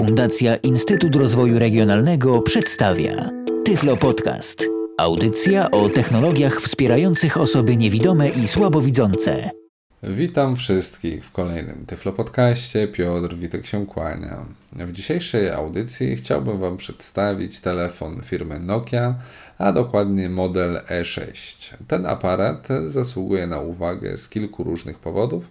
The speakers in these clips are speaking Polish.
Fundacja Instytut Rozwoju Regionalnego przedstawia Tyflo Podcast. Audycja o technologiach wspierających osoby niewidome i słabowidzące. Witam wszystkich w kolejnym Tyflo Podcaście. Piotr Witek się kłania. W dzisiejszej audycji chciałbym Wam przedstawić telefon firmy Nokia, a dokładnie model E6. Ten aparat zasługuje na uwagę z kilku różnych powodów,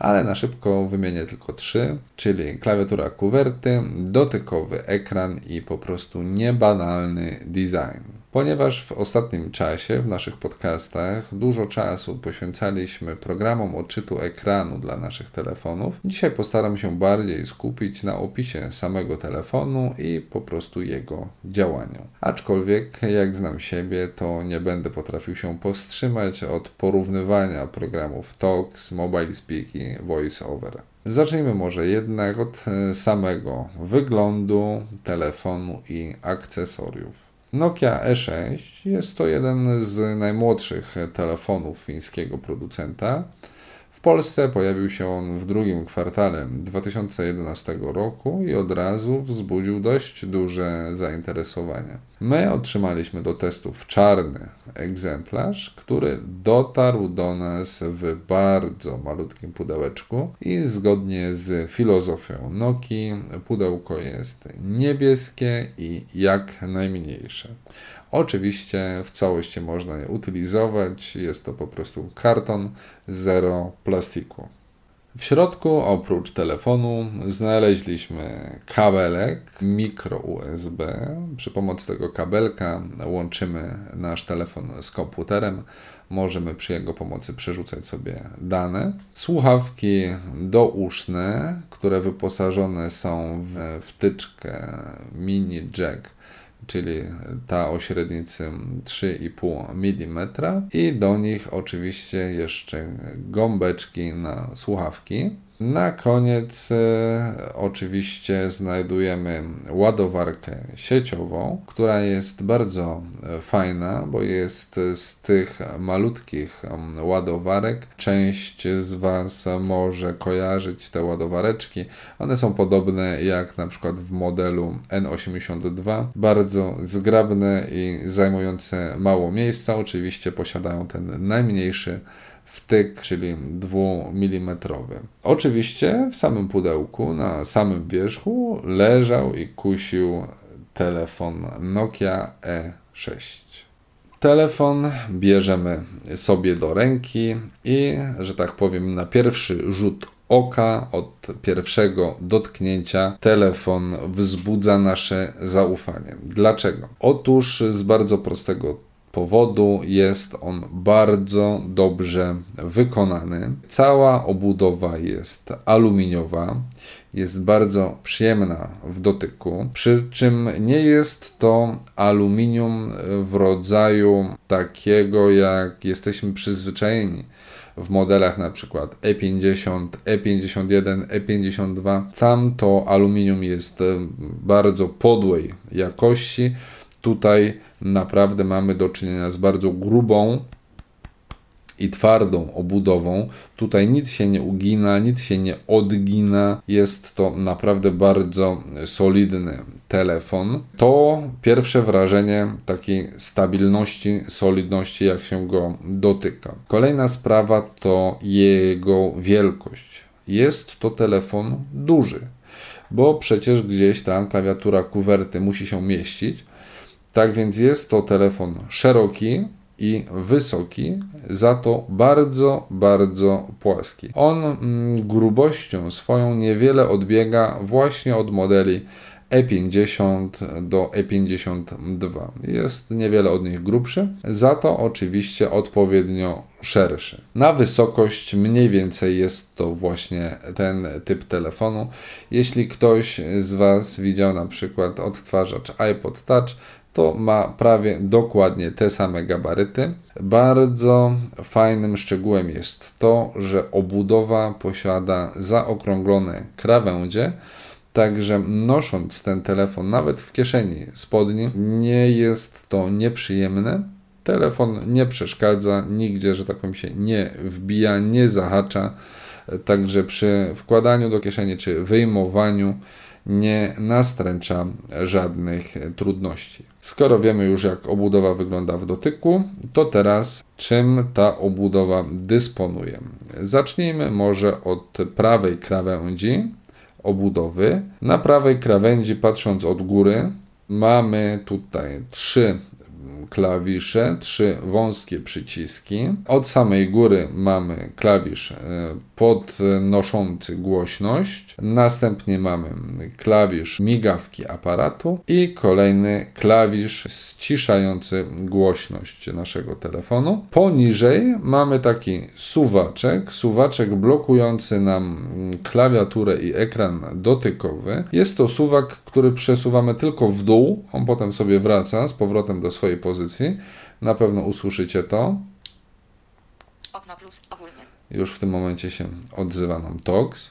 ale na szybko wymienię tylko trzy, czyli klawiatura kuwerty, dotykowy ekran i po prostu niebanalny design. Ponieważ w ostatnim czasie w naszych podcastach dużo czasu poświęcaliśmy programom odczytu ekranu dla naszych telefonów, dzisiaj postaram się bardziej skupić na opisie samego telefonu i po prostu jego działaniu. Aczkolwiek, jak znam siebie, to nie będę potrafił się powstrzymać od porównywania programów Talks, Mobile Speak i VoiceOver. Zacznijmy może jednak od e, samego wyglądu telefonu i akcesoriów. Nokia E6 jest to jeden z najmłodszych telefonów fińskiego producenta. W Polsce pojawił się on w drugim kwartale 2011 roku i od razu wzbudził dość duże zainteresowanie. My otrzymaliśmy do testów czarny egzemplarz, który dotarł do nas w bardzo malutkim pudełeczku i zgodnie z filozofią Nokii pudełko jest niebieskie i jak najmniejsze. Oczywiście w całości można je utylizować, jest to po prostu karton, zero plastiku. W środku oprócz telefonu znaleźliśmy kabelek mikro USB. Przy pomocy tego kabelka łączymy nasz telefon z komputerem. Możemy przy jego pomocy przerzucać sobie dane. Słuchawki douszne, które wyposażone są w wtyczkę mini jack czyli ta o średnicy 3,5 mm i do nich oczywiście jeszcze gąbeczki na słuchawki. Na koniec e, oczywiście znajdujemy ładowarkę sieciową, która jest bardzo e, fajna, bo jest z tych malutkich ładowarek. Część z Was może kojarzyć te ładowareczki. One są podobne jak na przykład w modelu N82. Bardzo zgrabne i zajmujące mało miejsca. Oczywiście posiadają ten najmniejszy wtyk, czyli 2 mm. Oczywiście w samym pudełku, na samym wierzchu leżał i kusił telefon Nokia E6. Telefon bierzemy sobie do ręki i, że tak powiem, na pierwszy rzut oka, od pierwszego dotknięcia, telefon wzbudza nasze zaufanie. Dlaczego? Otóż z bardzo prostego powodu jest on bardzo dobrze wykonany. Cała obudowa jest aluminiowa, jest bardzo przyjemna w dotyku, przy czym nie jest to aluminium w rodzaju takiego, jak jesteśmy przyzwyczajeni w modelach na przykład E50, E51, E52. Tam to aluminium jest bardzo podłej jakości Tutaj naprawdę mamy do czynienia z bardzo grubą i twardą obudową. Tutaj nic się nie ugina, nic się nie odgina. Jest to naprawdę bardzo solidny telefon. To pierwsze wrażenie takiej stabilności, solidności, jak się go dotyka. Kolejna sprawa to jego wielkość. Jest to telefon duży, bo przecież gdzieś tam klawiatura kuwerty musi się mieścić tak więc jest to telefon szeroki i wysoki, za to bardzo, bardzo płaski. On mm, grubością swoją niewiele odbiega właśnie od modeli E50 do E52. Jest niewiele od nich grubszy, za to oczywiście odpowiednio szerszy. Na wysokość mniej więcej jest to właśnie ten typ telefonu. Jeśli ktoś z Was widział na przykład odtwarzacz iPod Touch, to ma prawie dokładnie te same gabaryty. Bardzo fajnym szczegółem jest to, że obudowa posiada zaokrąglone krawędzie, Także nosząc ten telefon nawet w kieszeni spodni, nie jest to nieprzyjemne. Telefon nie przeszkadza, nigdzie, że tak powiem, się nie wbija, nie zahacza. Także przy wkładaniu do kieszeni czy wyjmowaniu nie nastręcza żadnych trudności. Skoro wiemy już, jak obudowa wygląda w dotyku, to teraz czym ta obudowa dysponuje? Zacznijmy może od prawej krawędzi obudowy. Na prawej krawędzi, patrząc od góry, mamy tutaj trzy klawisze, trzy wąskie przyciski. Od samej góry mamy klawisz e, podnoszący głośność, następnie mamy klawisz migawki aparatu i kolejny klawisz ściszający głośność naszego telefonu. Poniżej mamy taki suwaczek, suwaczek blokujący nam klawiaturę i ekran dotykowy. Jest to suwak, który przesuwamy tylko w dół, on potem sobie wraca z powrotem do swojej pozycji. Na pewno usłyszycie to. Okno plus. Już w tym momencie się odzywa nam TOX.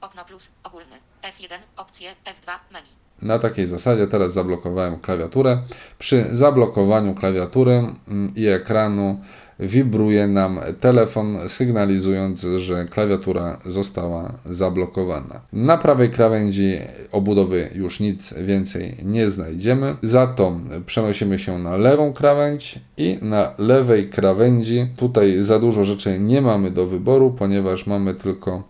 Okno plus ogólny. F1 opcje F2 menu. Na takiej zasadzie teraz zablokowałem klawiaturę. Przy zablokowaniu klawiatury mm, i ekranu wibruje nam telefon, sygnalizując, że klawiatura została zablokowana. Na prawej krawędzi obudowy już nic więcej nie znajdziemy. Za to przenosimy się na lewą krawędź i na lewej krawędzi tutaj za dużo rzeczy nie mamy do wyboru, ponieważ mamy tylko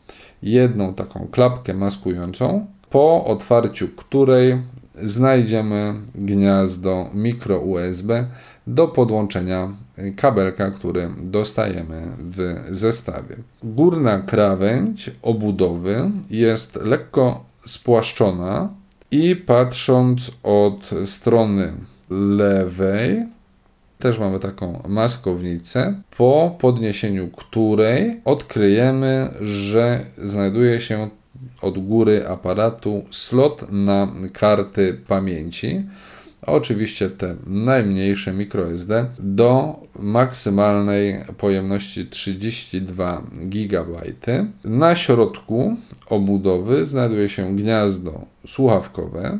jedną taką klapkę maskującą, po otwarciu której znajdziemy gniazdo micro USB do podłączenia kabelka, który dostajemy w zestawie. Górna krawędź obudowy jest lekko spłaszczona i patrząc od strony lewej też mamy taką maskownicę, po podniesieniu której odkryjemy, że znajduje się od góry aparatu slot na karty pamięci. Oczywiście te najmniejsze microSD do maksymalnej pojemności 32 GB. Na środku obudowy znajduje się gniazdo słuchawkowe,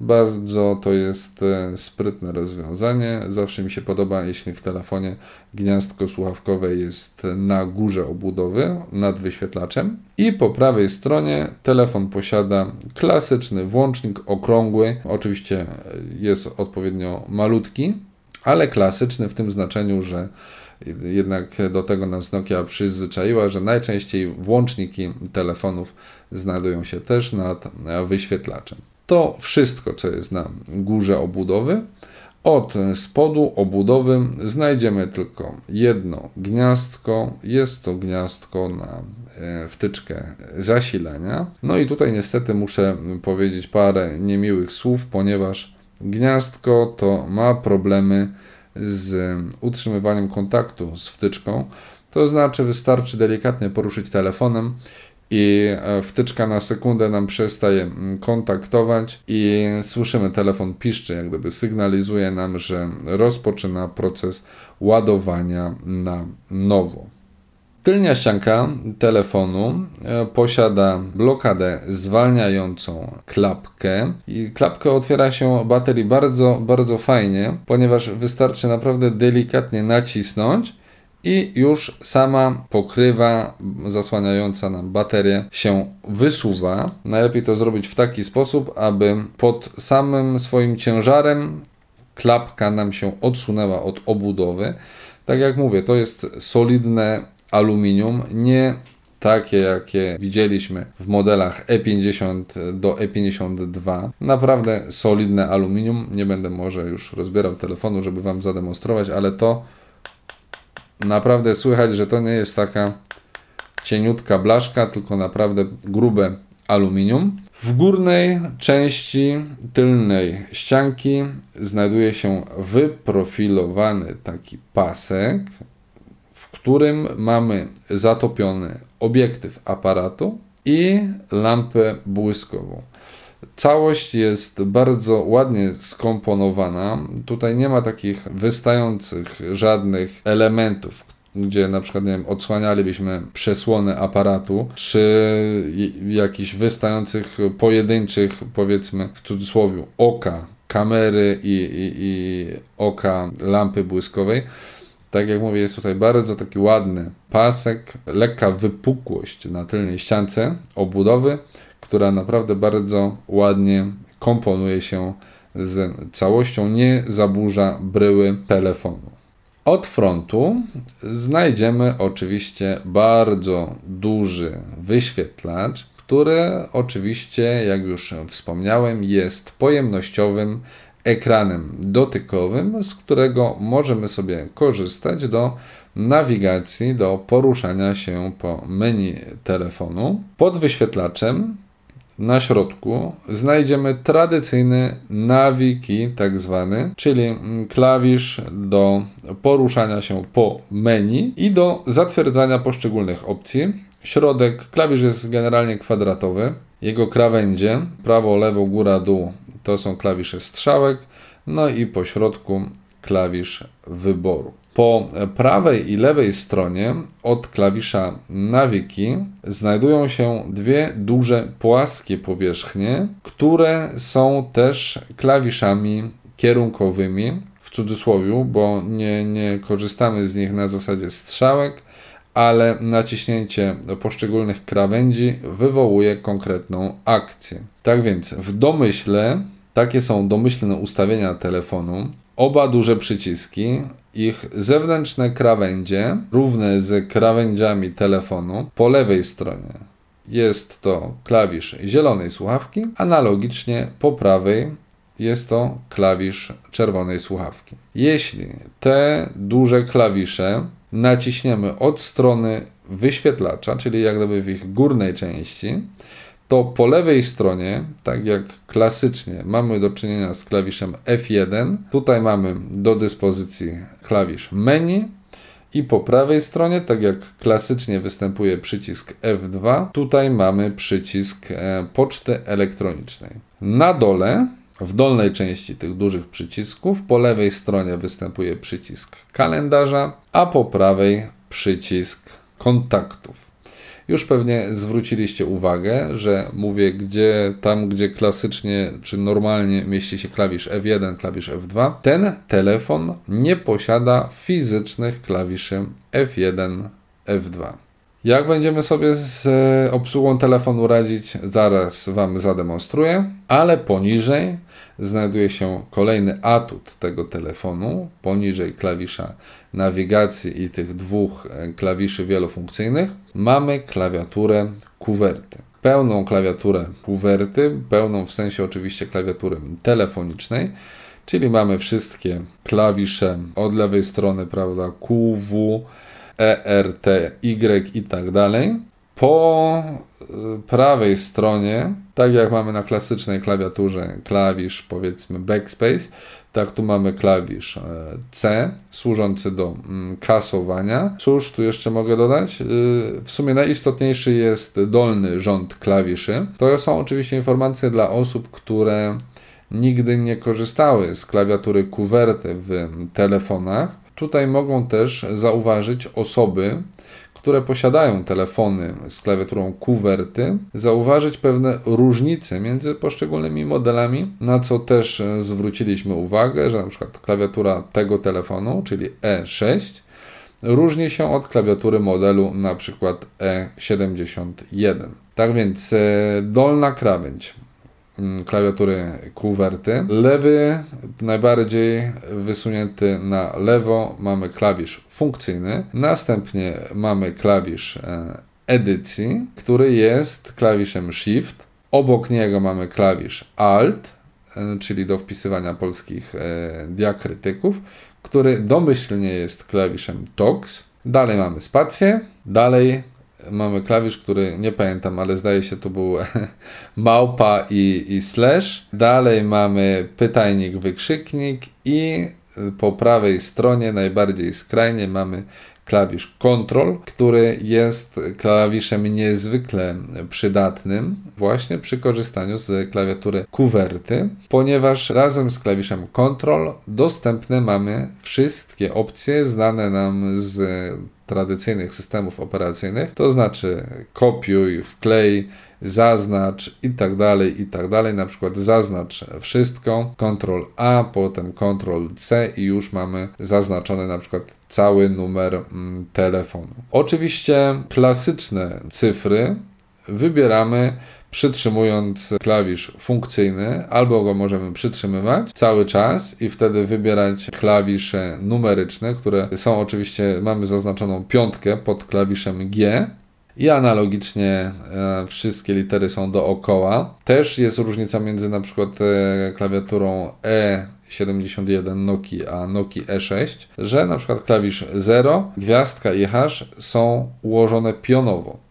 bardzo to jest e, sprytne rozwiązanie. Zawsze mi się podoba, jeśli w telefonie gniazdko słuchawkowe jest na górze obudowy, nad wyświetlaczem. I po prawej stronie telefon posiada klasyczny włącznik okrągły. Oczywiście jest odpowiednio malutki, ale klasyczny w tym znaczeniu, że jednak do tego nas Nokia przyzwyczaiła, że najczęściej włączniki telefonów znajdują się też nad wyświetlaczem. To wszystko, co jest na górze obudowy. Od spodu obudowy znajdziemy tylko jedno gniazdko. Jest to gniazdko na e, wtyczkę zasilania. No i tutaj niestety muszę powiedzieć parę niemiłych słów, ponieważ gniazdko to ma problemy z utrzymywaniem kontaktu z wtyczką. To znaczy wystarczy delikatnie poruszyć telefonem i e, wtyczka na sekundę nam przestaje mm, kontaktować i słyszymy telefon piszczy, jak gdyby sygnalizuje nam, że rozpoczyna proces ładowania na nowo. Tylnia ścianka telefonu e, posiada blokadę zwalniającą klapkę i klapkę otwiera się baterii bardzo, bardzo fajnie, ponieważ wystarczy naprawdę delikatnie nacisnąć i już sama pokrywa zasłaniająca nam baterię się wysuwa. Najlepiej to zrobić w taki sposób, aby pod samym swoim ciężarem klapka nam się odsunęła od obudowy. Tak jak mówię, to jest solidne aluminium, nie takie jakie widzieliśmy w modelach E50 do E52. Naprawdę solidne aluminium. Nie będę może już rozbierał telefonu, żeby Wam zademonstrować, ale to naprawdę słychać, że to nie jest taka cieniutka blaszka, tylko naprawdę grube aluminium. W górnej części tylnej ścianki znajduje się wyprofilowany taki pasek, w którym mamy zatopiony obiektyw aparatu i lampę błyskową. Całość jest bardzo ładnie skomponowana. Tutaj nie ma takich wystających żadnych elementów, gdzie na przykład nie wiem, odsłanialibyśmy przesłony aparatu, czy jakichś wystających pojedynczych, powiedzmy w cudzysłowie, oka kamery i, i, i oka lampy błyskowej. Tak jak mówię, jest tutaj bardzo taki ładny pasek, lekka wypukłość na tylnej ściance obudowy, która naprawdę bardzo ładnie komponuje się z całością, nie zaburza bryły telefonu. Od frontu znajdziemy oczywiście bardzo duży wyświetlacz, który oczywiście, jak już wspomniałem, jest pojemnościowym ekranem dotykowym, z którego możemy sobie korzystać do nawigacji, do poruszania się po menu telefonu. Pod wyświetlaczem na środku znajdziemy tradycyjny nawiki, tak zwany, czyli klawisz do poruszania się po menu i do zatwierdzania poszczególnych opcji. Środek klawisz jest generalnie kwadratowy. Jego krawędzie, prawo, lewo, góra, dół to są klawisze strzałek, no i po środku klawisz wyboru. Po prawej i lewej stronie od klawisza nawiki znajdują się dwie duże płaskie powierzchnie, które są też klawiszami kierunkowymi w cudzysłowie, bo nie, nie korzystamy z nich na zasadzie strzałek, ale naciśnięcie poszczególnych krawędzi wywołuje konkretną akcję. Tak więc w domyśle takie są domyślne ustawienia telefonu. Oba duże przyciski, ich zewnętrzne krawędzie równe z krawędziami telefonu po lewej stronie jest to klawisz zielonej słuchawki, analogicznie po prawej jest to klawisz czerwonej słuchawki. Jeśli te duże klawisze naciśniemy od strony wyświetlacza, czyli jak gdyby w ich górnej części, to po lewej stronie, tak jak klasycznie, mamy do czynienia z klawiszem F1. Tutaj mamy do dyspozycji klawisz menu. I po prawej stronie, tak jak klasycznie występuje przycisk F2, tutaj mamy przycisk e, poczty elektronicznej. Na dole, w dolnej części tych dużych przycisków, po lewej stronie występuje przycisk kalendarza, a po prawej przycisk kontaktów. Już pewnie zwróciliście uwagę, że mówię gdzie tam, gdzie klasycznie czy normalnie mieści się klawisz F1, klawisz F2, ten telefon nie posiada fizycznych klawiszy F1, F2. Jak będziemy sobie z obsługą telefonu radzić, zaraz Wam zademonstruję, ale poniżej znajduje się kolejny atut tego telefonu, poniżej klawisza nawigacji i tych dwóch e, klawiszy wielofunkcyjnych, mamy klawiaturę kuwerty. Pełną klawiaturę kuwerty, pełną w sensie oczywiście klawiatury telefonicznej, czyli mamy wszystkie klawisze od lewej strony, prawda, Q, W, E, R, T, Y i tak dalej. Po y, prawej stronie, tak jak mamy na klasycznej klawiaturze klawisz powiedzmy backspace, tak tu mamy klawisz e, C służący do mm, kasowania. Cóż tu jeszcze mogę dodać? Y, w sumie najistotniejszy jest dolny rząd klawiszy. To są oczywiście informacje dla osób, które nigdy nie korzystały z klawiatury kuwerty w telefonach. Tutaj mogą też zauważyć osoby, które posiadają telefony z klawiaturą kuwerty, zauważyć pewne różnice między poszczególnymi modelami, na co też zwróciliśmy uwagę, że na przykład klawiatura tego telefonu, czyli E6, różni się od klawiatury modelu na przykład E71. Tak więc e, dolna krawędź klawiatury kuwerty. Lewy, najbardziej wysunięty na lewo, mamy klawisz funkcyjny. Następnie mamy klawisz e, edycji, który jest klawiszem Shift. Obok niego mamy klawisz Alt, e, czyli do wpisywania polskich e, diakrytyków, który domyślnie jest klawiszem TOX. Dalej mamy spację, dalej mamy klawisz, który nie pamiętam, ale zdaje się to był małpa i, i slash. Dalej mamy pytajnik, wykrzyknik i po prawej stronie najbardziej skrajnie mamy klawisz Ctrl, który jest klawiszem niezwykle przydatnym właśnie przy korzystaniu z klawiatury kuwerty, ponieważ razem z klawiszem Ctrl dostępne mamy wszystkie opcje znane nam z tradycyjnych systemów operacyjnych, to znaczy kopiuj, wklej, zaznacz i tak dalej, i tak dalej. Na przykład zaznacz wszystko, Ctrl A, potem Ctrl C i już mamy zaznaczony na przykład cały numer mm, telefonu. Oczywiście klasyczne cyfry wybieramy przytrzymując klawisz funkcyjny, albo go możemy przytrzymywać cały czas i wtedy wybierać klawisze numeryczne, które są oczywiście, mamy zaznaczoną piątkę pod klawiszem G. I analogicznie e, wszystkie litery są dookoła. Też jest różnica między na przykład e, klawiaturą E 71 Noki, a Noki E6, że na przykład klawisz 0, gwiazdka i hash są ułożone pionowo.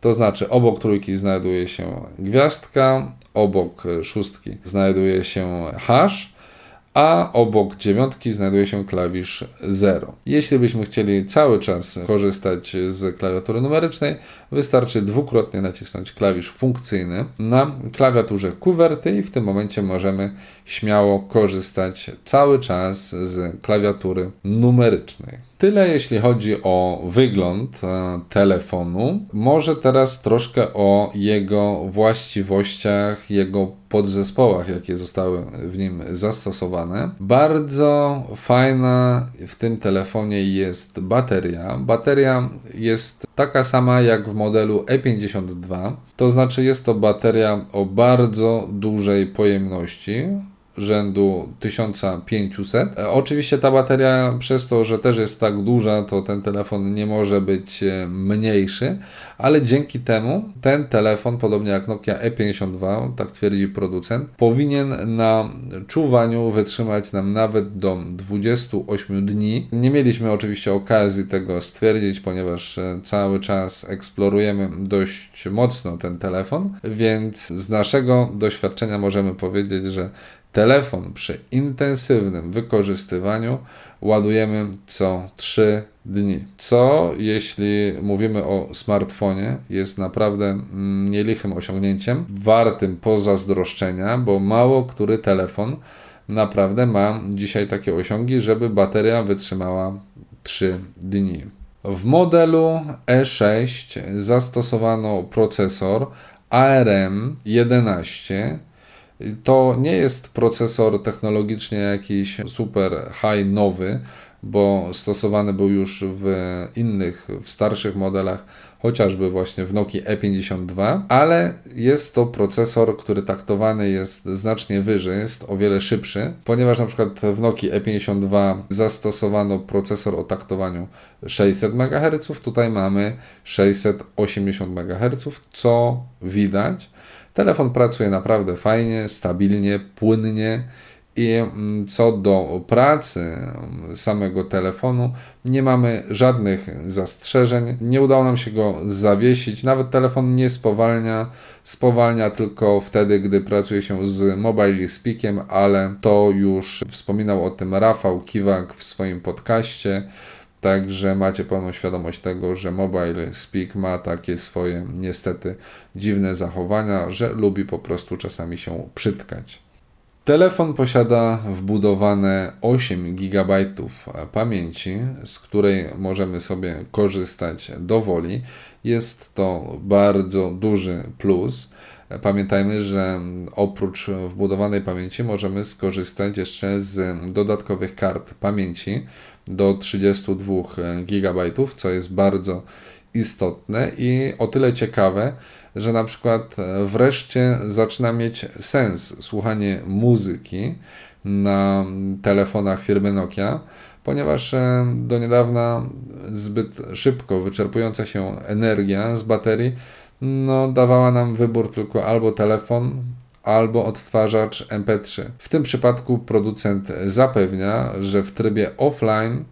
To znaczy obok trójki znajduje się gwiazdka, obok szóstki znajduje się hash, a obok dziewiątki znajduje się klawisz 0. Jeśli byśmy chcieli cały czas korzystać z klawiatury numerycznej, wystarczy dwukrotnie nacisnąć klawisz funkcyjny na klawiaturze kuwerty i w tym momencie możemy śmiało korzystać cały czas z klawiatury numerycznej. Tyle jeśli chodzi o wygląd e, telefonu. Może teraz troszkę o jego właściwościach, jego podzespołach, jakie zostały w nim zastosowane. Bardzo fajna w tym telefonie jest bateria. Bateria jest taka sama jak w modelu E52, to znaczy jest to bateria o bardzo dużej pojemności rzędu 1500. E, oczywiście ta bateria przez to, że też jest tak duża, to ten telefon nie może być e, mniejszy, ale dzięki temu ten telefon, podobnie jak Nokia E52, tak twierdzi producent, powinien na czuwaniu wytrzymać nam nawet do 28 dni. Nie mieliśmy oczywiście okazji tego stwierdzić, ponieważ e, cały czas eksplorujemy dość mocno ten telefon, więc z naszego doświadczenia możemy powiedzieć, że Telefon przy intensywnym wykorzystywaniu ładujemy co 3 dni. Co, jeśli mówimy o smartfonie, jest naprawdę mm, nielichym osiągnięciem, wartym pozazdroszczenia, bo mało który telefon naprawdę ma dzisiaj takie osiągi, żeby bateria wytrzymała 3 dni. W modelu E6 zastosowano procesor ARM 11 to nie jest procesor technologicznie jakiś super high nowy, bo stosowany był już w innych, w starszych modelach, chociażby właśnie w Nokia E52, ale jest to procesor, który taktowany jest znacznie wyżej, jest o wiele szybszy, ponieważ na przykład w Nokia E52 zastosowano procesor o taktowaniu 600 MHz, tutaj mamy 680 MHz, co widać. Telefon pracuje naprawdę fajnie, stabilnie, płynnie. I mm, co do pracy mm, samego telefonu, nie mamy żadnych zastrzeżeń. Nie udało nam się go zawiesić. Nawet telefon nie spowalnia. Spowalnia tylko wtedy, gdy pracuje się z Mobile Speakiem, ale to już wspominał o tym Rafał Kiwak w swoim podcaście. Także macie pełną świadomość tego, że Mobile Speak ma takie swoje niestety dziwne zachowania, że lubi po prostu czasami się przytkać. Telefon posiada wbudowane 8 GB pamięci, z której możemy sobie korzystać dowoli. Jest to bardzo duży plus. Pamiętajmy, że oprócz wbudowanej pamięci możemy skorzystać jeszcze z dodatkowych kart pamięci do 32 GB, co jest bardzo istotne i o tyle ciekawe, że na przykład wreszcie zaczyna mieć sens słuchanie muzyki na telefonach firmy Nokia, ponieważ e, do niedawna zbyt szybko wyczerpująca się energia z baterii no, dawała nam wybór tylko albo telefon, albo odtwarzacz MP3. W tym przypadku producent zapewnia, że w trybie offline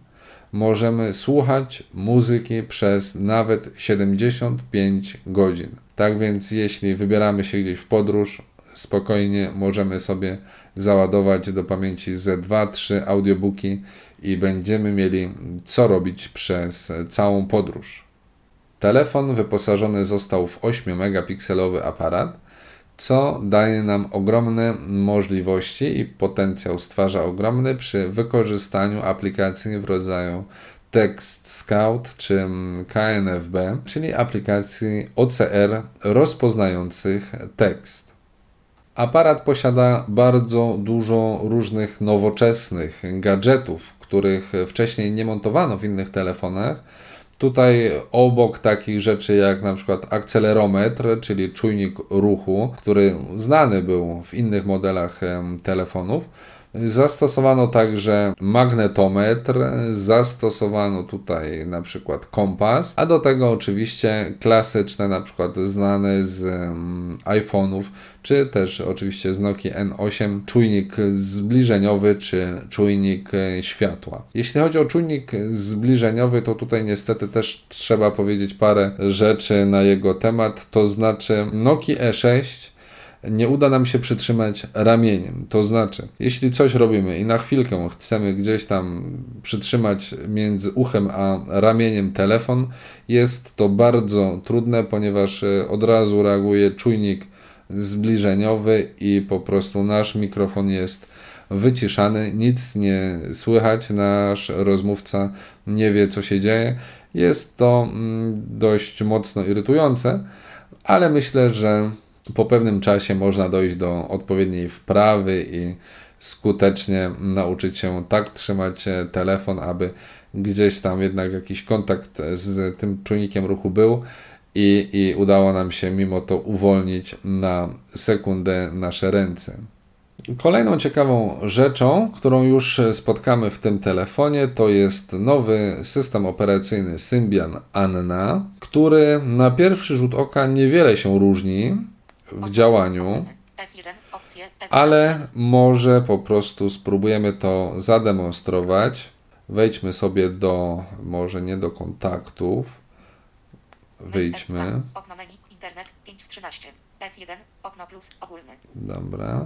możemy słuchać muzyki przez nawet 75 godzin. Tak więc, jeśli wybieramy się gdzieś w podróż, spokojnie możemy sobie załadować do pamięci ze 2-3 audiobooki i będziemy mieli co robić przez całą podróż. Telefon wyposażony został w 8-megapikselowy aparat, co daje nam ogromne możliwości i potencjał stwarza ogromny przy wykorzystaniu aplikacji w rodzaju Text Scout czy KNFB, czyli aplikacji OCR rozpoznających tekst. Aparat posiada bardzo dużo różnych nowoczesnych gadżetów, których wcześniej nie montowano w innych telefonach Tutaj obok takich rzeczy jak na przykład akcelerometr, czyli czujnik ruchu, który znany był w innych modelach telefonów, Zastosowano także magnetometr, zastosowano tutaj na przykład kompas, a do tego oczywiście klasyczne, na przykład znane z um, iPhone'ów, czy też oczywiście z Nokia N8, czujnik zbliżeniowy czy czujnik e, światła. Jeśli chodzi o czujnik zbliżeniowy, to tutaj niestety też trzeba powiedzieć parę rzeczy na jego temat, to znaczy Nokia E6 nie uda nam się przytrzymać ramieniem. To znaczy, jeśli coś robimy i na chwilkę chcemy gdzieś tam przytrzymać między uchem a ramieniem telefon, jest to bardzo trudne, ponieważ e, od razu reaguje czujnik zbliżeniowy i po prostu nasz mikrofon jest wyciszany, nic nie słychać, nasz rozmówca nie wie co się dzieje. Jest to mm, dość mocno irytujące, ale myślę, że po pewnym czasie można dojść do odpowiedniej wprawy i skutecznie nauczyć się tak trzymać e, telefon, aby gdzieś tam jednak jakiś kontakt z tym czujnikiem ruchu był i, i udało nam się mimo to uwolnić na sekundę nasze ręce. Kolejną ciekawą rzeczą, którą już spotkamy w tym telefonie, to jest nowy system operacyjny Symbian Anna, który na pierwszy rzut oka niewiele się różni w działaniu, ale może po prostu spróbujemy to zademonstrować. Wejdźmy sobie do, może nie do kontaktów, wyjdźmy. Okno menu, internet, 5 z 13. F1, okno plus, ogólny. Dobra.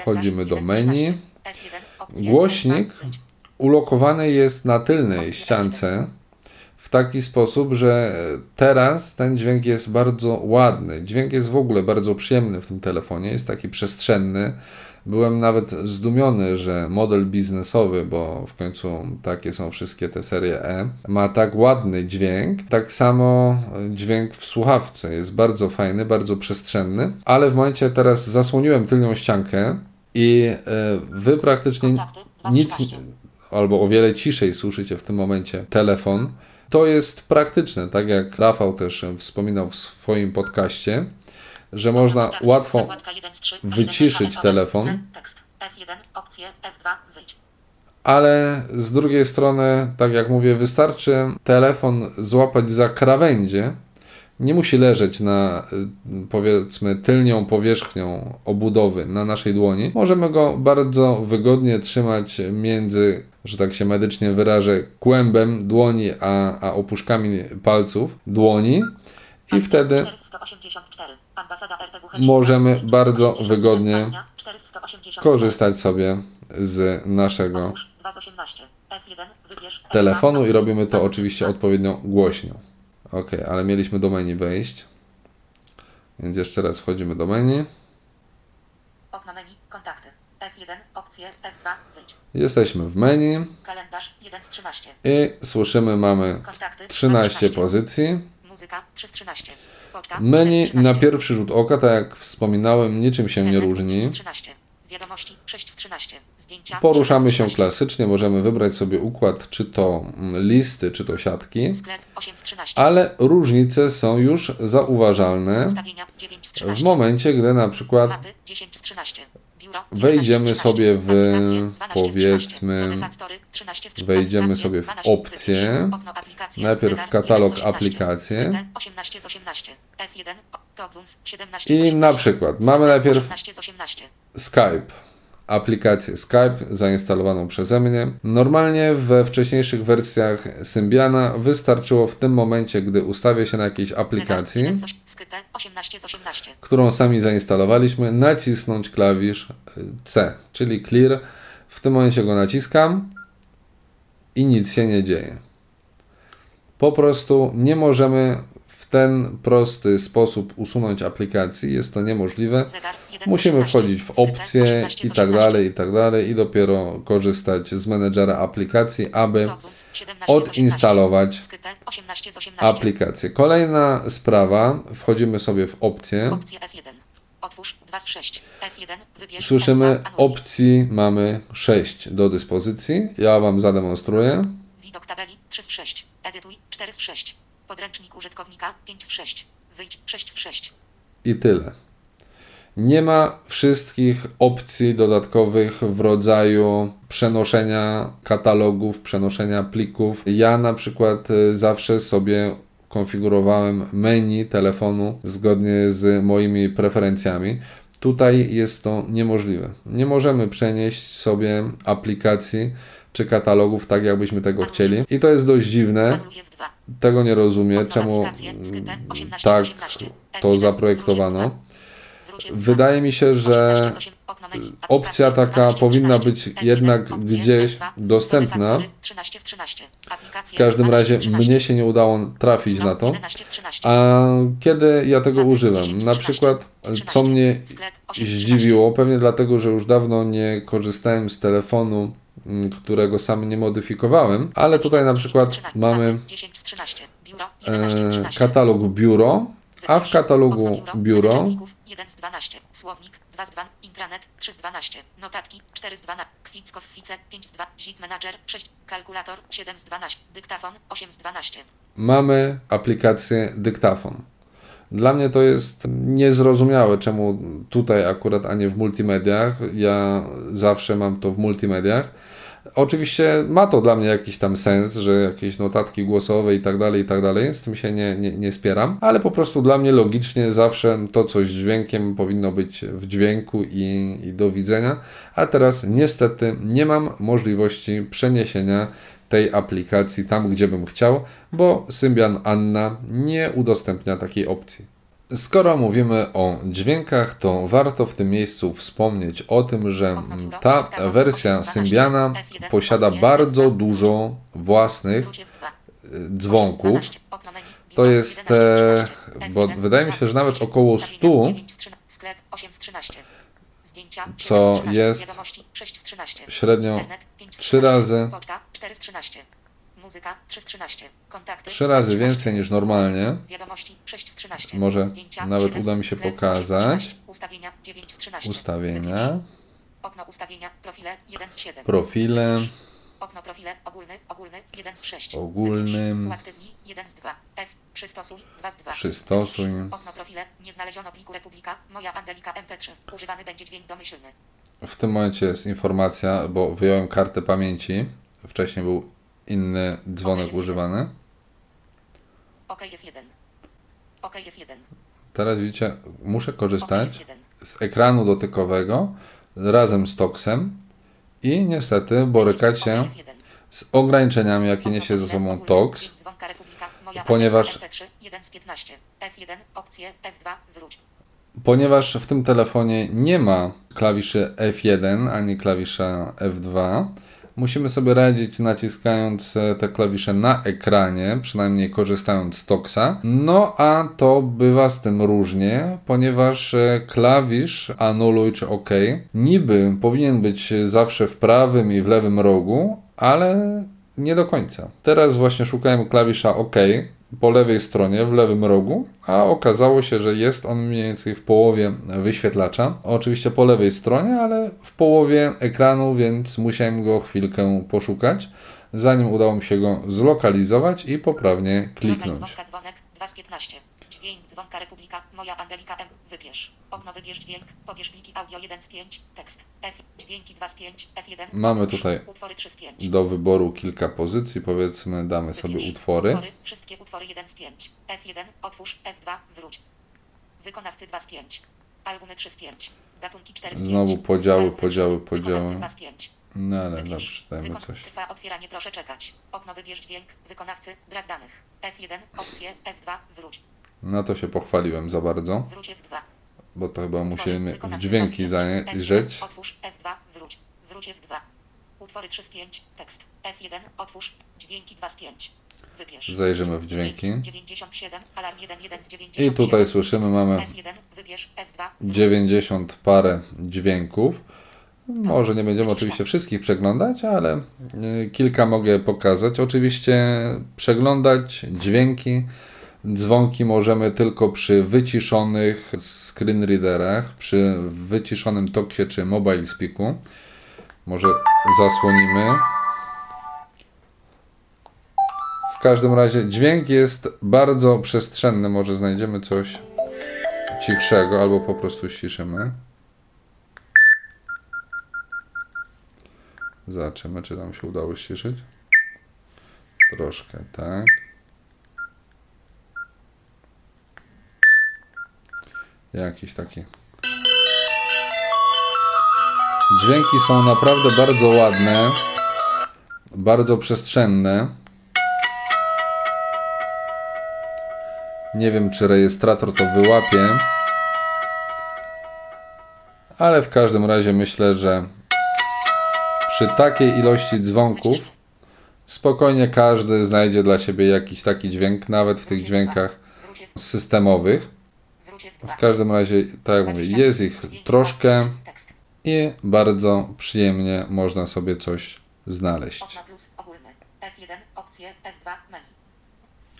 Wchodzimy do 1 z menu. 13. F1, opcje, Głośnik F2, wyjdź. ulokowany jest na tylnej ściance taki sposób, że teraz ten dźwięk jest bardzo ładny. Dźwięk jest w ogóle bardzo przyjemny w tym telefonie, jest taki przestrzenny. Byłem nawet zdumiony, że model biznesowy, bo w końcu takie są wszystkie te serie E, ma tak ładny dźwięk. Tak samo dźwięk w słuchawce jest bardzo fajny, bardzo przestrzenny, ale w momencie teraz zasłoniłem tylną ściankę i e, wy praktycznie nic 13. albo o wiele ciszej słyszycie w tym momencie telefon. To jest praktyczne, tak jak Rafał też wspominał w swoim podcaście, że można Kontakty, łatwo zakładka 1 z 3, wyciszyć F1, telefon. Tekst, F1, opcje, F2, wyjdź. ale z drugiej strony, tak jak mówię, wystarczy telefon złapać za krawędzie. Nie musi leżeć na y, powiedzmy tylnią powierzchnią obudowy na naszej dłoni. Możemy go bardzo wygodnie trzymać między, że tak się medycznie wyrażę, kłębem dłoni a, a opuszkami palców dłoni i wtedy 484. Ambasada RTW możemy 484. bardzo wygodnie Ania, 484. korzystać sobie z naszego Otwórz, 2 z 18. F1, wybierz F2, telefonu i robimy to F2, oczywiście odpowiednio głośno. Ok, ale mieliśmy do menu wejść. Więc jeszcze raz wchodzimy do menu. Okno menu, kontakty. F1, opcje, F2, wyjdź. Jesteśmy w menu Kalendarz 1 z 13. i słyszymy, mamy Kontakty 2 z 13 pozycji. Muzyka 3 z 13. Poczta Menu 4 z 13. na pierwszy rzut oka, tak jak wspominałem, niczym się nie różni. 5 z 13. Wiadomości 6 z 13. Zdjęcia Poruszamy 7 z się 13. klasycznie, możemy wybrać sobie układ, czy to mm, listy, czy to siatki, Sklep 8 z 13. ale różnice są już zauważalne Ustawienia 9 z 13. w momencie, gdy na przykład Mapy 10 z 13. Biuro 11 z Wejdziemy 13. sobie w, Aplikacje 12 z 13. powiedzmy, Cody Factory 13 z 13. wejdziemy sobie w 12 opcje. Najpierw Zegar katalog 1 z 18. aplikacje. Sklepy 18 z 18. F1 Todzums 17 z I 18. na przykład mamy najpierw 18 z 18. Skype. Aplikację Skype zainstalowaną przeze mnie. Normalnie we wcześniejszych wersjach Symbiana wystarczyło w tym momencie, gdy ustawię się na jakiejś aplikacji, 1 z 8. Skype 18 z 18. którą sami zainstalowaliśmy, nacisnąć klawisz C, czyli clear. W tym momencie go naciskam i nic się nie dzieje. Po prostu nie możemy ten prosty sposób usunąć aplikacji, jest to niemożliwe. Zegar 1 z Musimy 18. wchodzić w opcje 18 i tak 18. dalej, i tak dalej i dopiero korzystać z menedżera aplikacji, aby Todzums 17 z 18. odinstalować Sklepy 18 z 18. aplikację. Kolejna sprawa, wchodzimy sobie w F1. Otwórz 2 z 6. F1 wybierz Słyszymy F2, anuluj. opcji mamy 6 do dyspozycji. Ja Wam zademonstruję. Widok tabeli 3 z 6. Edytuj 4 z 6. Podręcznik użytkownika 5 z 6. Wyjdź 6 z 6. i tyle. Nie ma wszystkich opcji dodatkowych w rodzaju przenoszenia katalogów, przenoszenia plików. Ja na przykład y, zawsze sobie konfigurowałem menu telefonu zgodnie z moimi preferencjami. Tutaj jest to niemożliwe. Nie możemy przenieść sobie aplikacji czy katalogów tak, jakbyśmy tego chcieli. I to jest dość dziwne. Anuluję w 2. Tego nie rozumiem, czemu aplikacje, Skype, 18 z tak 18. to F1, zaprojektowano. Wróć w 2. Wydaje mi się, że 18 z 8. Okno menu, opcja taka 12 z powinna 13. być F1, jednak gdzieś F2, dostępna. Factory, 13 z 13. Aplikacje, W każdym 12 razie z 13. mnie się nie udało trafić No, na to. 11 z 13. A kiedy ja tego używam? 10 z Na 13, przykład, 13. co mnie Sklep 8 z 13. zdziwiło, pewnie dlatego, że już dawno nie korzystałem z telefonu, którego sam nie modyfikowałem, ale tutaj na przykład mamy 10 z 13. Biuro 11 z e, 13. katalog biuro, a w katalogu biuro Czytelników 1 z 12. Słownik 2 z 2. Intranet 3 z 12. Notatki 4 z 12. Kwickow Fice 5 z 2. Zip Manager 6. Kalkulator 7 z 12. Dyktafon 8 z 12. mamy aplikację dyktafon. Dla mnie to jest niezrozumiałe, czemu tutaj akurat, a nie w multimediach. Ja zawsze mam to w multimediach. Oczywiście ma to dla mnie jakiś tam sens, że jakieś notatki głosowe i tak dalej, i tak dalej. Z tym się nie, nie, nie spieram, ale po prostu dla mnie logicznie zawsze to coś dźwiękiem powinno być w dźwięku i, i do widzenia. A teraz niestety nie mam możliwości przeniesienia tej aplikacji tam, gdzie bym chciał, bo Symbian Anna nie udostępnia takiej opcji. Skoro mówimy o dźwiękach, to warto w tym miejscu wspomnieć o tym, że ta wersja Symbiana posiada bardzo dużo własnych Wróć w 2. y, dzwonków. 12. Okno menu. To jest, 11 z e, 13. bo F1, wydaje mi się, że nawet 10, około ustawienia 100, co z 13. jest Wiadomości 6 z 13. średnio Internet 5 z 3 13. razy, Poczta 4 z 13. Muzyka 3 z 13. Kontakty 3 razy 13. więcej niż normalnie. Wiadomości 6 z 13. Może nawet 7 uda mi się pokazać. 8 z 13. Ustawienia 9 z 13. Ustawienia, Okno ustawienia profile 1 z 7. profile, Okno profile ogólny ogólny 1 z 6. Ogólnym. Uaktywnij 1 z 2. F przystosuj 2 z 2. Przystosuj. Okno profile nie znaleziono pliku Republika moja Angelika MP3. Używany będzie dźwięk domyślny. W tym momencie jest informacja, bo wyjąłem kartę pamięci. Wcześniej był inny dzwonek używany. OK F1. OK F1. Teraz widzicie, muszę korzystać F1. z ekranu dotykowego razem z toksem i niestety borykać się OK F1. z ograniczeniami, jakie niesie ze sobą moja ponieważ- Angelika MP3 1 z 15. F1 opcje F2 wróć. Ponieważ w tym telefonie nie ma klawiszy F1 ani klawisza F2, musimy sobie radzić naciskając e, te klawisze na ekranie, przynajmniej korzystając z Toxa. No a to bywa z tym różnie, ponieważ e, klawisz anuluj czy OK niby powinien być zawsze w prawym i w lewym rogu, ale nie do końca. Teraz właśnie szukałem klawisza OK po lewej stronie, w lewym rogu, a okazało się, że jest on mniej więcej w połowie wyświetlacza. Oczywiście po lewej stronie, ale w połowie ekranu, więc musiałem go chwilkę poszukać, zanim udało mi się go zlokalizować i poprawnie kliknąć. Dzwonka dzwonek 2 z 15. Dźwięk dzwonka Republika moja Angelika M. Wybierz. Okno wybierz dźwięk. Pobierz pliki audio 1 z 5. Tekst. F. Dźwięki 2 z 5. F1. Mamy tutaj Utwory 3 z 5. Do wyboru kilka pozycji, powiedzmy, damy sobie Wybierz. utwory. Wszystkie utwory 1 z 5. F1. Otwórz. F2. Wróć. Wykonawcy 2 z 5. Albumy 3 z 5. Gatunki 4 z 5. Znowu podziały, podziały, 3 z- Wykonawcy podziały. 2 z 5. No ale Wybierz. dobrze, dajmy Wykon- coś. Trwa otwieranie, proszę czekać. Okno wybierz dźwięk. Wykonawcy. Brak danych. F1. Opcje. F2. Wróć. No to się pochwaliłem za bardzo, Wróć F2. bo to chyba musimy w dźwięki 2 z 5. F1. zajrzeć. Otwórz F2. Wróć. Wróć F2. Utwory 3 z 5. Tekst. F1. Otwórz. Dźwięki 2 z 5. Wybierz. Zajrzymy w dźwięki. 97. Alarm 1 1 z 97. I tutaj słyszymy, mamy F1. Wybierz F2. 90 parę dźwięków. Może nie będziemy oczywiście wszystkich przeglądać, ale y, kilka mogę pokazać. Oczywiście przeglądać dźwięki, dzwonki możemy tylko przy wyciszonych screenreaderach, przy wyciszonym Toksie czy Mobile Speaku. Może zasłonimy. każdym razie dźwięk jest bardzo przestrzenny. Może znajdziemy coś cichszego, albo po prostu ściszymy. Zobaczymy, czy nam się udało ściszyć. Troszkę, tak. Jakiś taki. Dźwięki są naprawdę bardzo ładne, bardzo przestrzenne. Nie wiem, czy rejestrator to wyłapie, ale w każdym razie myślę, że przy takiej ilości dzwonków spokojnie każdy znajdzie dla siebie jakiś taki dźwięk, nawet w tych dźwiękach systemowych. Wróć F2. W każdym razie, tak jak mówię, jest ich troszkę i bardzo przyjemnie można sobie coś znaleźć. Okno plus ogólny. F1, opcje, F2, menu.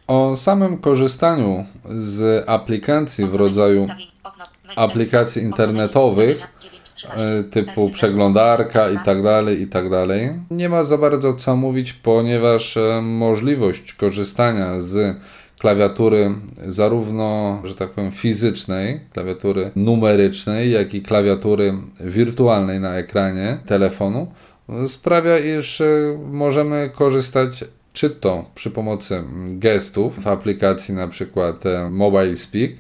O samym korzystaniu z aplikacji w rodzaju okno, menu, aplikacji internetowych, ustawienia, 9 z 13. e, typu F1, przeglądarka i F2, tak dalej, i tak dalej. Nie ma za bardzo co mówić, ponieważ e, możliwość korzystania z klawiatury zarówno, że tak powiem, fizycznej, klawiatury numerycznej, jak i klawiatury wirtualnej na ekranie telefonu sprawia, iż e, możemy korzystać czy to przy pomocy gestów w aplikacji na przykład e, Mobile Speak,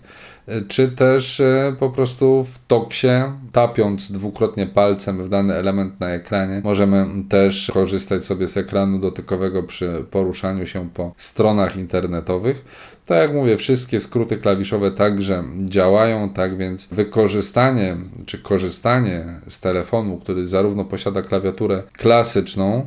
czy też e, po prostu w toksie, tapiąc dwukrotnie palcem w dany element na ekranie, możemy też korzystać sobie z ekranu dotykowego przy poruszaniu się po stronach internetowych. Tak jak mówię, wszystkie skróty klawiszowe także działają, tak więc wykorzystanie czy korzystanie z telefonu, który zarówno posiada klawiaturę klasyczną,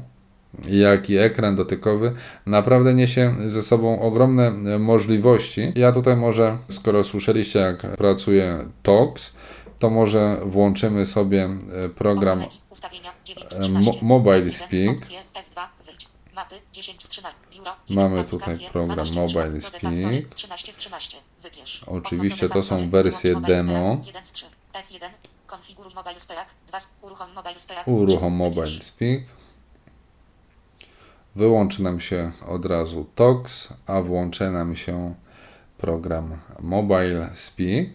jak i ekran dotykowy, naprawdę niesie ze sobą ogromne możliwości. Ja tutaj może, skoro słyszeliście jak pracuje TOX, to może włączymy sobie e, program Okno menu, ustawienia, 9 z 13. mo- Mobile F1, Speak. opcje, F2, wyjdź. Mapy, 10 z 13. Biuro, Mamy tutaj program 12 z 13. Mobile Speak. 13 z 13. Wybierz. Oczywiście to są wersje demo. Speak, 1 z 3. F1. Konfiguruj Mobile Speak. 2 z uruchom Mobile Speak. Uruchom Wybierz. Mobile Speak. Wyłączy nam się od razu TOX, a włączy nam się program Mobile Speak.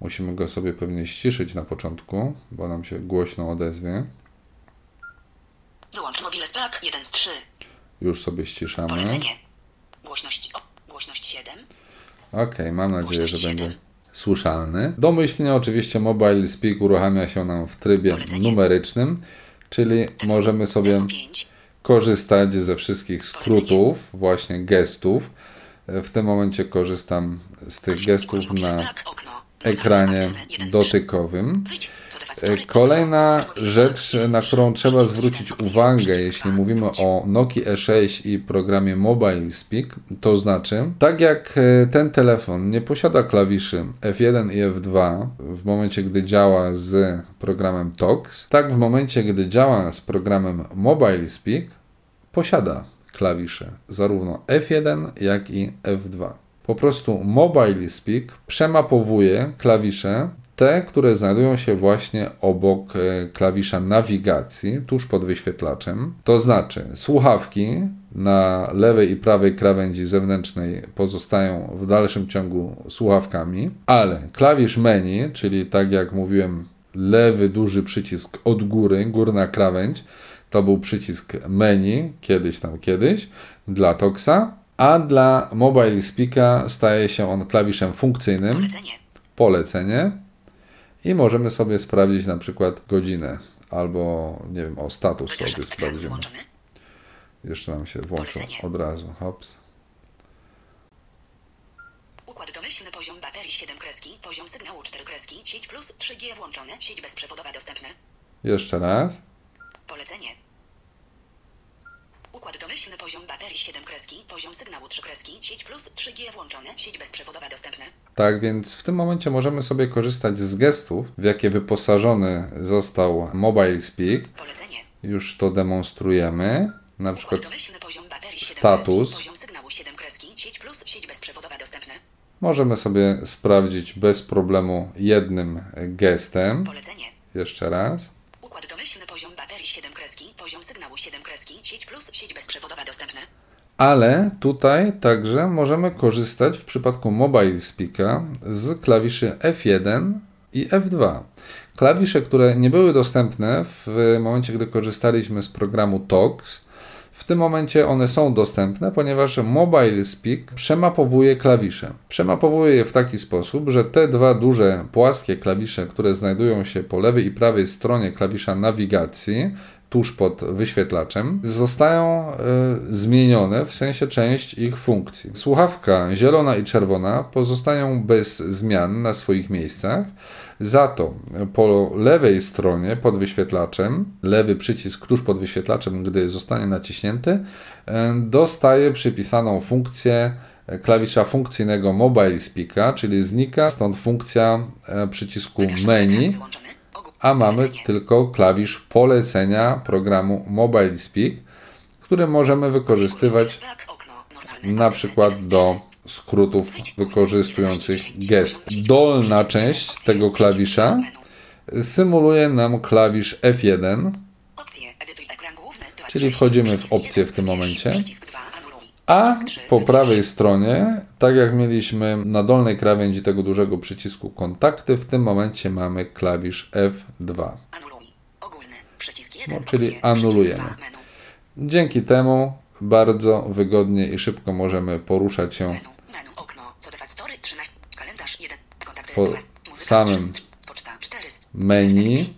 Musimy go sobie pewnie ściszyć na początku, bo nam się głośno odezwie. Wyłącz mobile speak 1 z 3. Już sobie ściszamy. Polecenie. Głośność o, głośność 7. Ok, mam nadzieję, że będzie słyszalny. Domyślnie oczywiście Mobile Speak uruchamia się nam w trybie Polecenie. numerycznym, czyli możemy sobie Tempo 5. korzystać ze wszystkich skrótów, właśnie gestów. W tym momencie korzystam z tych gestów na. Ekranie dotykowym. E, Kolejna rzecz, na którą trzeba zwrócić uwagę, jeśli mówimy o Nokia E6 i programie Mobile Speak, to znaczy, tak jak e, ten telefon nie posiada klawiszy F1 i F2 w momencie, gdy działa z programem TOX, tak w momencie, gdy działa z programem Mobile Speak, posiada klawisze zarówno F1, jak i F2. Po prostu Mobile Speak przemapowuje klawisze, te, które znajdują się właśnie obok e, klawisza nawigacji, tuż pod wyświetlaczem. To znaczy, słuchawki na lewej i prawej krawędzi zewnętrznej pozostają w dalszym ciągu słuchawkami, ale klawisz menu, czyli tak jak mówiłem, lewy duży przycisk od góry, górna krawędź, to był przycisk menu, kiedyś tam kiedyś, dla Toxa, a dla Mobile Speaka staje się on klawiszem funkcyjnym, Polecenie. polecenie i możemy sobie sprawdzić na przykład godzinę albo nie wiem, o status sobie Wygaszak ekran sprawdzimy. Jeszcze nam się włączył od razu, hops. Układ domyślny poziom baterii 7 kreski, poziom sygnału 4 kreski, sieć plus 3G włączone, sieć bezprzewodowa dostępne. Jeszcze raz. Polecenie. Układ domyślny poziom baterii 7 kreski, poziom sygnału 3 kreski, sieć plus 3G włączone, sieć bezprzewodowa dostępne. Tak więc w tym momencie możemy sobie korzystać z gestów, w jakie wyposażony został Mobile Speak. Polecenie. Już to demonstrujemy. Na przykład domyślny poziom baterii 7 status. kreski, poziom sygnału 7 kreski, sieć plus, sieć bezprzewodowa dostępne. możemy sobie sprawdzić bez problemu jednym gestem. Polecenie. Jeszcze raz. Układ domyślny poziom baterii 7 kreski, poziom sygnału 7 kreski, sieć plus, sieć bezprzewodowa dostępne. Ale tutaj także możemy korzystać w przypadku Mobile Speaka z klawiszy F1 i F2. Klawisze, które nie były dostępne w momencie, gdy korzystaliśmy z programu TOX, w tym momencie one są dostępne, ponieważ Mobile Speak przemapowuje klawisze. Przemapowuje je w taki sposób, że te dwa duże płaskie klawisze, które znajdują się po lewej i prawej stronie klawisza nawigacji, tuż pod wyświetlaczem, zostają y, zmienione w sensie część ich funkcji. Słuchawka zielona i czerwona pozostają bez zmian na swoich miejscach. Za to po lewej stronie pod wyświetlaczem, lewy przycisk tuż pod wyświetlaczem, gdy zostanie naciśnięty, y, dostaje przypisaną funkcję klawisza funkcyjnego Mobile Speaka, czyli znika stąd funkcja przycisku menu a mamy tylko klawisz polecenia programu Mobile Speak, który możemy wykorzystywać na przykład do skrótów wykorzystujących gest. Dolna część tego klawisza symuluje nam klawisz F1, czyli wchodzimy w opcję w tym momencie. A po prawej stronie, tak jak mieliśmy na dolnej krawędzi tego dużego przycisku kontakty, w tym momencie mamy klawisz F2. No, czyli anulujemy. Dzięki temu bardzo wygodnie i szybko możemy poruszać się po samym menu.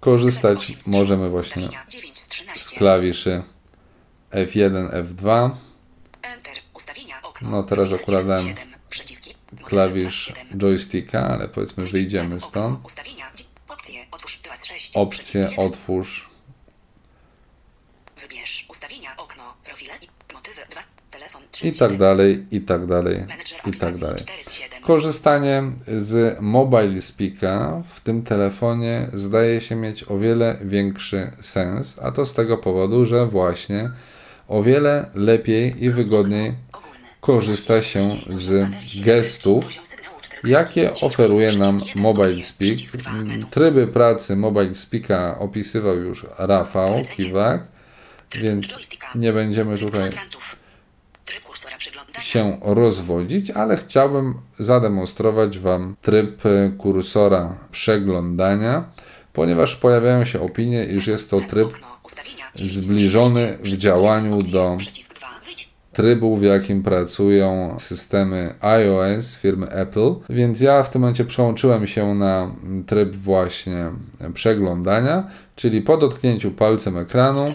Korzystać możemy właśnie z klawiszy F1, F2. No teraz akurat dam klawisz joysticka, ale powiedzmy wyjdziemy stąd. Opcję otwórz. Wybierz ustawienia, okno, profile i motywy, dwa, telefon, I tak dalej, i tak dalej, i tak dalej. Korzystanie z Mobile Speaka w tym telefonie zdaje się mieć o wiele większy sens, a to z tego powodu, że właśnie o wiele lepiej i wygodniej korzysta się z gestów, jakie oferuje nam Mobile Speak. Tryby pracy Mobile Speaka opisywał już Rafał Kiwak, więc nie będziemy tutaj się rozwodzić, ale chciałbym zademonstrować Wam tryb kursora przeglądania, ponieważ pojawiają się opinie, iż jest to tryb zbliżony w działaniu do trybu, w jakim pracują systemy iOS firmy Apple, więc ja w tym momencie przełączyłem się na tryb właśnie przeglądania, czyli po dotknięciu palcem ekranu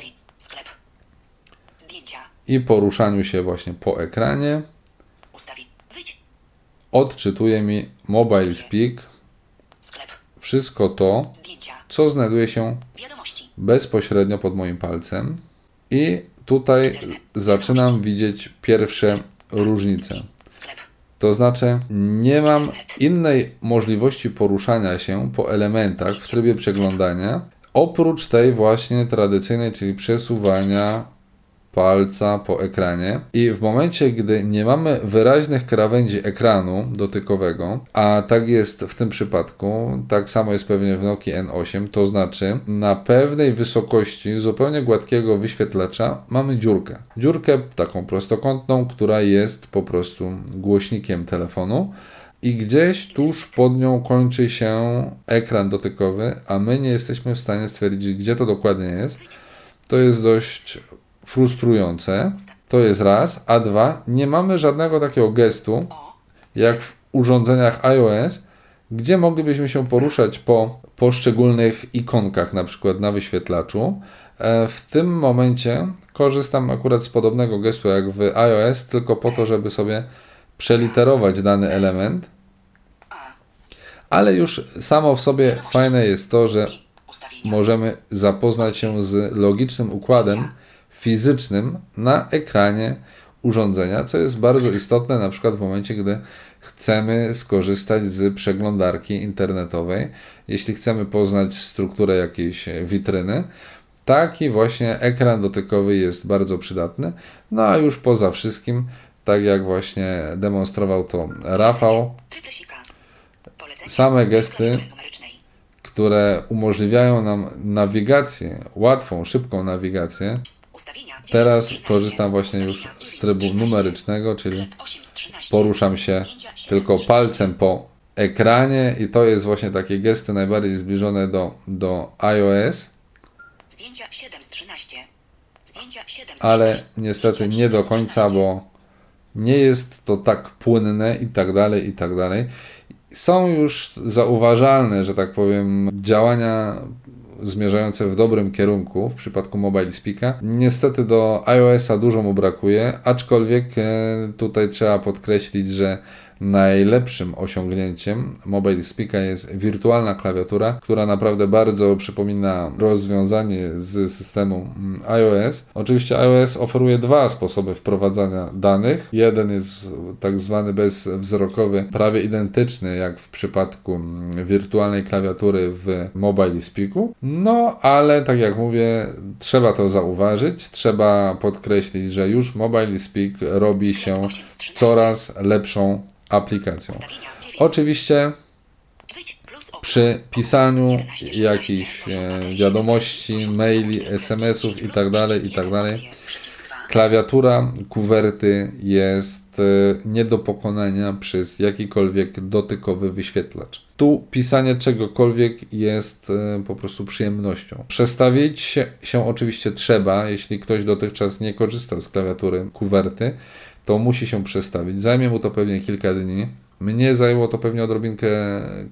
i poruszaniu się właśnie po ekranie. Odczytuje mi Mobile Speak. Wszystko to, co znajduje się bezpośrednio pod moim palcem i tutaj zaczynam widzieć pierwsze różnice. To znaczy, nie mam innej możliwości poruszania się po elementach w trybie przeglądania, oprócz tej właśnie tradycyjnej, czyli przesuwania palca po ekranie i w momencie, gdy nie mamy wyraźnych krawędzi ekranu dotykowego, a tak jest w tym przypadku, tak samo jest pewnie w Nokia N8, to znaczy na pewnej wysokości zupełnie gładkiego wyświetlacza mamy dziurkę. Dziurkę taką prostokątną, która jest po prostu głośnikiem telefonu i gdzieś tuż pod nią kończy się ekran dotykowy, a my nie jesteśmy w stanie stwierdzić, gdzie to dokładnie jest. To jest dość frustrujące. To jest raz. A dwa, nie mamy żadnego takiego gestu, jak w urządzeniach iOS, gdzie moglibyśmy się poruszać po poszczególnych ikonkach, na przykład na wyświetlaczu. E, w tym momencie korzystam akurat z podobnego gestu jak w iOS, tylko po to, żeby sobie przeliterować dany element. Ale już samo w sobie fajne jest to, że możemy zapoznać się z logicznym układem fizycznym na ekranie urządzenia, co jest bardzo istotne na przykład w momencie, gdy chcemy skorzystać z przeglądarki internetowej, jeśli chcemy poznać strukturę jakiejś witryny. Taki właśnie ekran dotykowy jest bardzo przydatny. No a już poza wszystkim, tak jak właśnie demonstrował to Rafał, same gesty, które umożliwiają nam nawigację, łatwą, szybką nawigację. Teraz 9 z 13. korzystam właśnie już z 9 trybu 13. numerycznego, czyli Sklep 8 z 13. poruszam się Zdjęcia 7 z tylko 13. palcem po ekranie i to jest właśnie takie gesty najbardziej zbliżone do, do iOS, Zdjęcia 7 z 13. Zdjęcia 7 z ale 13. niestety nie do 7 z końca, 13. bo nie jest to tak płynne i tak dalej, i tak dalej. Są już zauważalne, że tak powiem, działania zmierzające w dobrym kierunku w przypadku Mobile Speaka. Niestety do iOS-a dużo mu brakuje, aczkolwiek e, tutaj trzeba podkreślić, że najlepszym osiągnięciem Mobile Speaka jest wirtualna klawiatura, która naprawdę bardzo przypomina rozwiązanie z systemu mm, iOS. Oczywiście iOS oferuje dwa sposoby wprowadzania danych. Jeden jest tak zwany bezwzrokowy, prawie identyczny jak w przypadku mm, wirtualnej klawiatury w Mobile Speaku. No, ale tak jak mówię, trzeba to zauważyć, trzeba podkreślić, że już Mobile Speak robi się coraz lepszą aplikacją. Ustawienia 9. Oczywiście przy pisaniu 11 z 13. jakichś e, wiadomości, 7. Poziom maili, SMS-ów i plus dalej, i przycisk jeden, dalej. opcje. Przycisk dwa. Klawiatura kuwerty jest e, nie do pokonania przez jakikolwiek dotykowy wyświetlacz. Tu pisanie czegokolwiek jest e, po prostu przyjemnością. Przestawić się, się oczywiście trzeba, jeśli ktoś dotychczas nie korzystał z klawiatury kuwerty, to musi się przestawić. Zajmie mu to pewnie kilka dni. Mnie zajęło to pewnie odrobinkę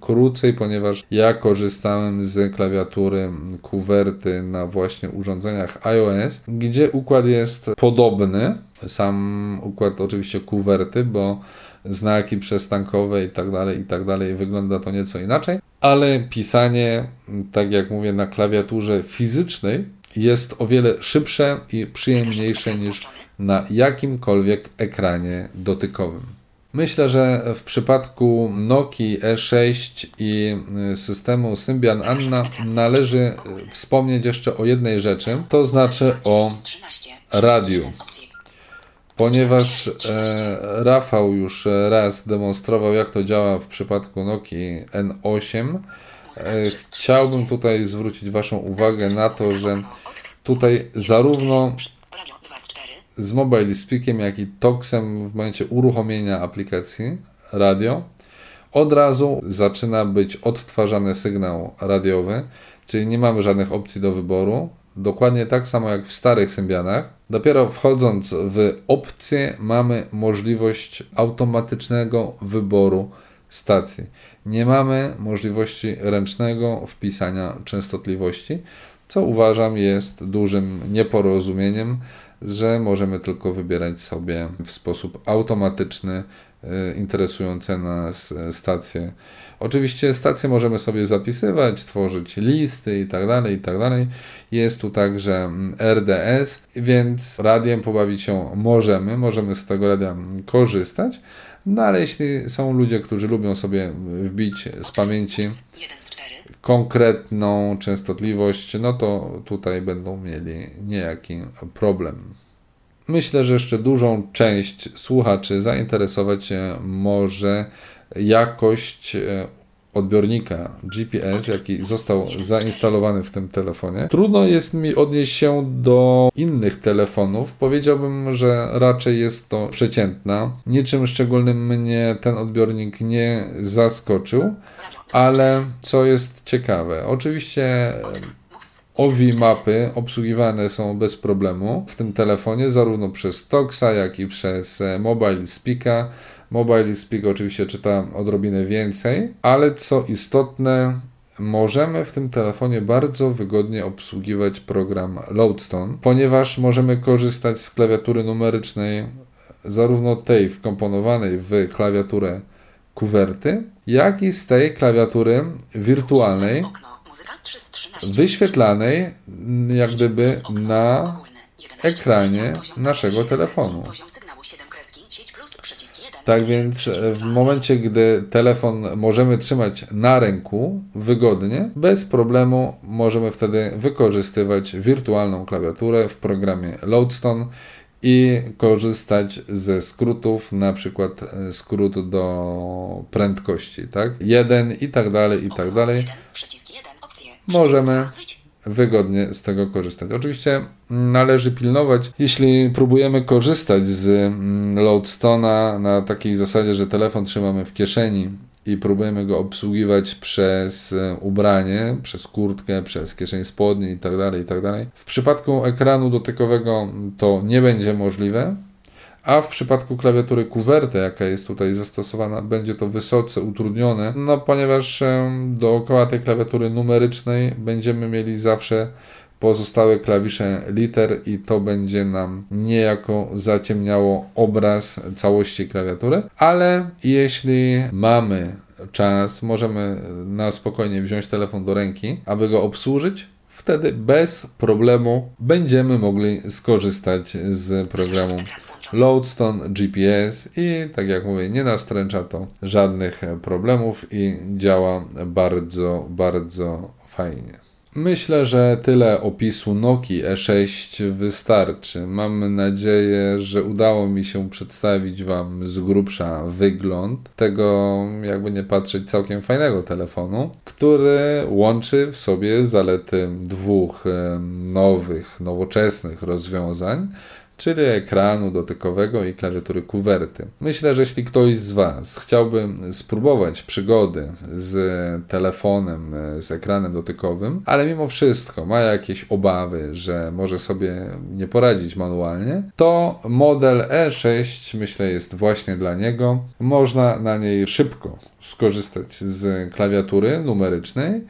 krócej, ponieważ ja korzystałem z klawiatury kuwerty na właśnie urządzeniach iOS, gdzie układ jest podobny. Sam układ oczywiście kuwerty, bo znaki przestankowe i tak dalej, i tak dalej, wygląda to nieco inaczej, ale pisanie, tak jak mówię, na klawiaturze fizycznej jest o wiele szybsze i przyjemniejsze niż na jakimkolwiek ekranie dotykowym. Myślę, że w przypadku Nokii E6 i y, systemu Symbian Anna należy y, wspomnieć jeszcze o jednej rzeczy, to znaczy o 13. radiu. Ponieważ e, Rafał już raz demonstrował, jak to działa w przypadku Nokii N8, e, chciałbym tutaj zwrócić Waszą uwagę na to, że tutaj zarówno Radio 2 z 4. z Mobile Speakiem, jak i Toxem w momencie uruchomienia aplikacji radio od razu zaczyna być odtwarzany sygnał radiowy, czyli nie mamy żadnych opcji do wyboru. Dokładnie tak samo jak w starych Symbianach. Dopiero wchodząc w opcje mamy możliwość automatycznego wyboru stacji. Nie mamy możliwości ręcznego wpisania częstotliwości, co uważam jest dużym nieporozumieniem, że możemy tylko wybierać sobie w sposób automatyczny y, interesujące nas y, stacje. Oczywiście stacje możemy sobie zapisywać, tworzyć listy i tak dalej, i tak. Jest tu także mm, RDS, więc radiem pobawić się możemy, możemy z tego radia mm, korzystać. No ale jeśli są ludzie, którzy lubią sobie wbić z pamięci 1 z 4. konkretną częstotliwość, no to tutaj będą mieli niejaki problem. Myślę, że jeszcze dużą część słuchaczy zainteresować się może jakość e, odbiornika GPS, jaki został zainstalowany w tym telefonie. Trudno jest mi odnieść się do innych telefonów. Powiedziałbym, że raczej jest to przeciętna. Niczym szczególnym mnie ten odbiornik nie zaskoczył, Radio 2 ale co jest ciekawe, oczywiście e. OVI mapy obsługiwane są bez problemu w tym telefonie, zarówno przez Toxa, jak i przez e, Mobile Speaka. Mobile Speak oczywiście czyta odrobinę więcej, ale co istotne, możemy w tym telefonie bardzo wygodnie obsługiwać program Loadstone, ponieważ możemy korzystać z klawiatury numerycznej, zarówno tej wkomponowanej w klawiaturę kuwerty, jak i z tej klawiatury wirtualnej, Okno. Muzyka 3 z 13. wyświetlanej jak gdyby na Ogólny. 11 ekranie naszego telefonu. kreski, Poziom sygnału 7 kreski. Sieć plus przycisk 1. Tak więc e, w momencie, gdy telefon możemy trzymać na ręku wygodnie, bez problemu możemy wtedy wykorzystywać wirtualną klawiaturę w programie Loadstone i korzystać ze skrótów, na przykład e, skrót do prędkości, tak? Jeden i tak dalej, i tak dalej. 1. 1. Możemy wygodnie z tego korzystać. Oczywiście należy pilnować, jeśli próbujemy korzystać z mm, Loadstona na takiej zasadzie, że telefon trzymamy w kieszeni i próbujemy go obsługiwać przez e, ubranie, przez kurtkę, przez kieszeń spodni itd., tak itd. Tak w przypadku ekranu dotykowego to nie będzie możliwe, a w przypadku klawiatury kuwerty, jaka jest tutaj zastosowana, będzie to wysoce utrudnione, no ponieważ dookoła tej klawiatury numerycznej będziemy mieli zawsze pozostałe klawisze liter i to będzie nam niejako zaciemniało obraz całości klawiatury, ale jeśli mamy czas, możemy na spokojnie wziąć telefon do ręki, aby go obsłużyć, wtedy bez problemu będziemy mogli skorzystać z programu Loadstone GPS i tak jak mówię, nie nastręcza to żadnych problemów i działa bardzo, bardzo fajnie. Myślę, że tyle opisu Noki E6 wystarczy. Mam nadzieję, że udało mi się przedstawić Wam z grubsza wygląd tego, jakby nie patrzeć, całkiem fajnego telefonu, który łączy w sobie zalety dwóch nowych, nowoczesnych rozwiązań czyli ekranu dotykowego i klawiatury kuwerty. Myślę, że jeśli ktoś z Was chciałby spróbować przygody z telefonem, z ekranem dotykowym, ale mimo wszystko ma jakieś obawy, że może sobie nie poradzić manualnie, to model E6 myślę jest właśnie dla niego. Można na niej szybko skorzystać z klawiatury numerycznej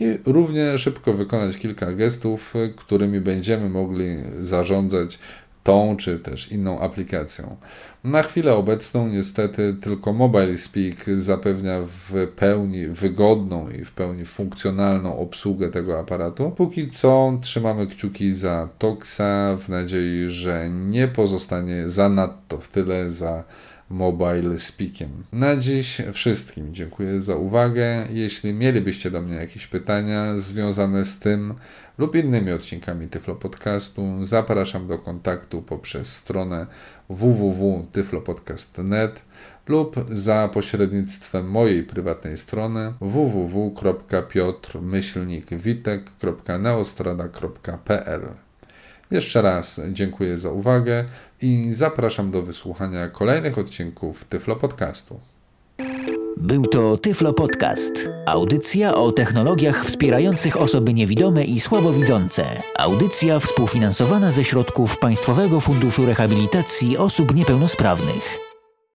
i równie szybko wykonać kilka gestów, którymi będziemy mogli zarządzać tą czy też inną aplikacją. Na chwilę obecną niestety tylko Mobile Speak zapewnia w pełni wygodną i w pełni funkcjonalną obsługę tego aparatu. Póki co trzymamy kciuki za Toxa w nadziei, że nie pozostanie zanadto w tyle za Mobile Speakiem. Na dziś wszystkim dziękuję za uwagę. Jeśli mielibyście do mnie jakieś pytania związane z tym lub innymi odcinkami Tyflo Podcastu, zapraszam do kontaktu poprzez stronę www.tyflopodcast.net lub za pośrednictwem mojej prywatnej strony www.piotrmyślnikwitek.neostrada.pl jeszcze raz dziękuję za uwagę i zapraszam do wysłuchania kolejnych odcinków Tyflo Podcastu. Był to Tyflo Podcast. Audycja o technologiach wspierających osoby niewidome i słabowidzące. Audycja współfinansowana ze środków Państwowego Funduszu Rehabilitacji Osób Niepełnosprawnych.